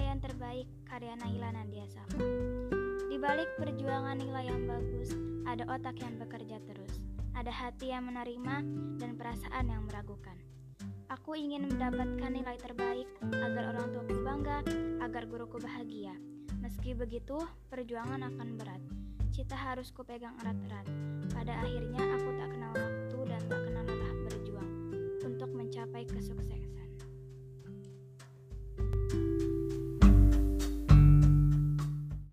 nilai terbaik karya naila nadia sama. Di balik perjuangan nilai yang bagus, ada otak yang bekerja terus, ada hati yang menerima, dan perasaan yang meragukan. Aku ingin mendapatkan nilai terbaik agar orang tuaku bangga, agar guruku bahagia. Meski begitu, perjuangan akan berat. Cita harus kupegang erat-erat. Pada akhirnya aku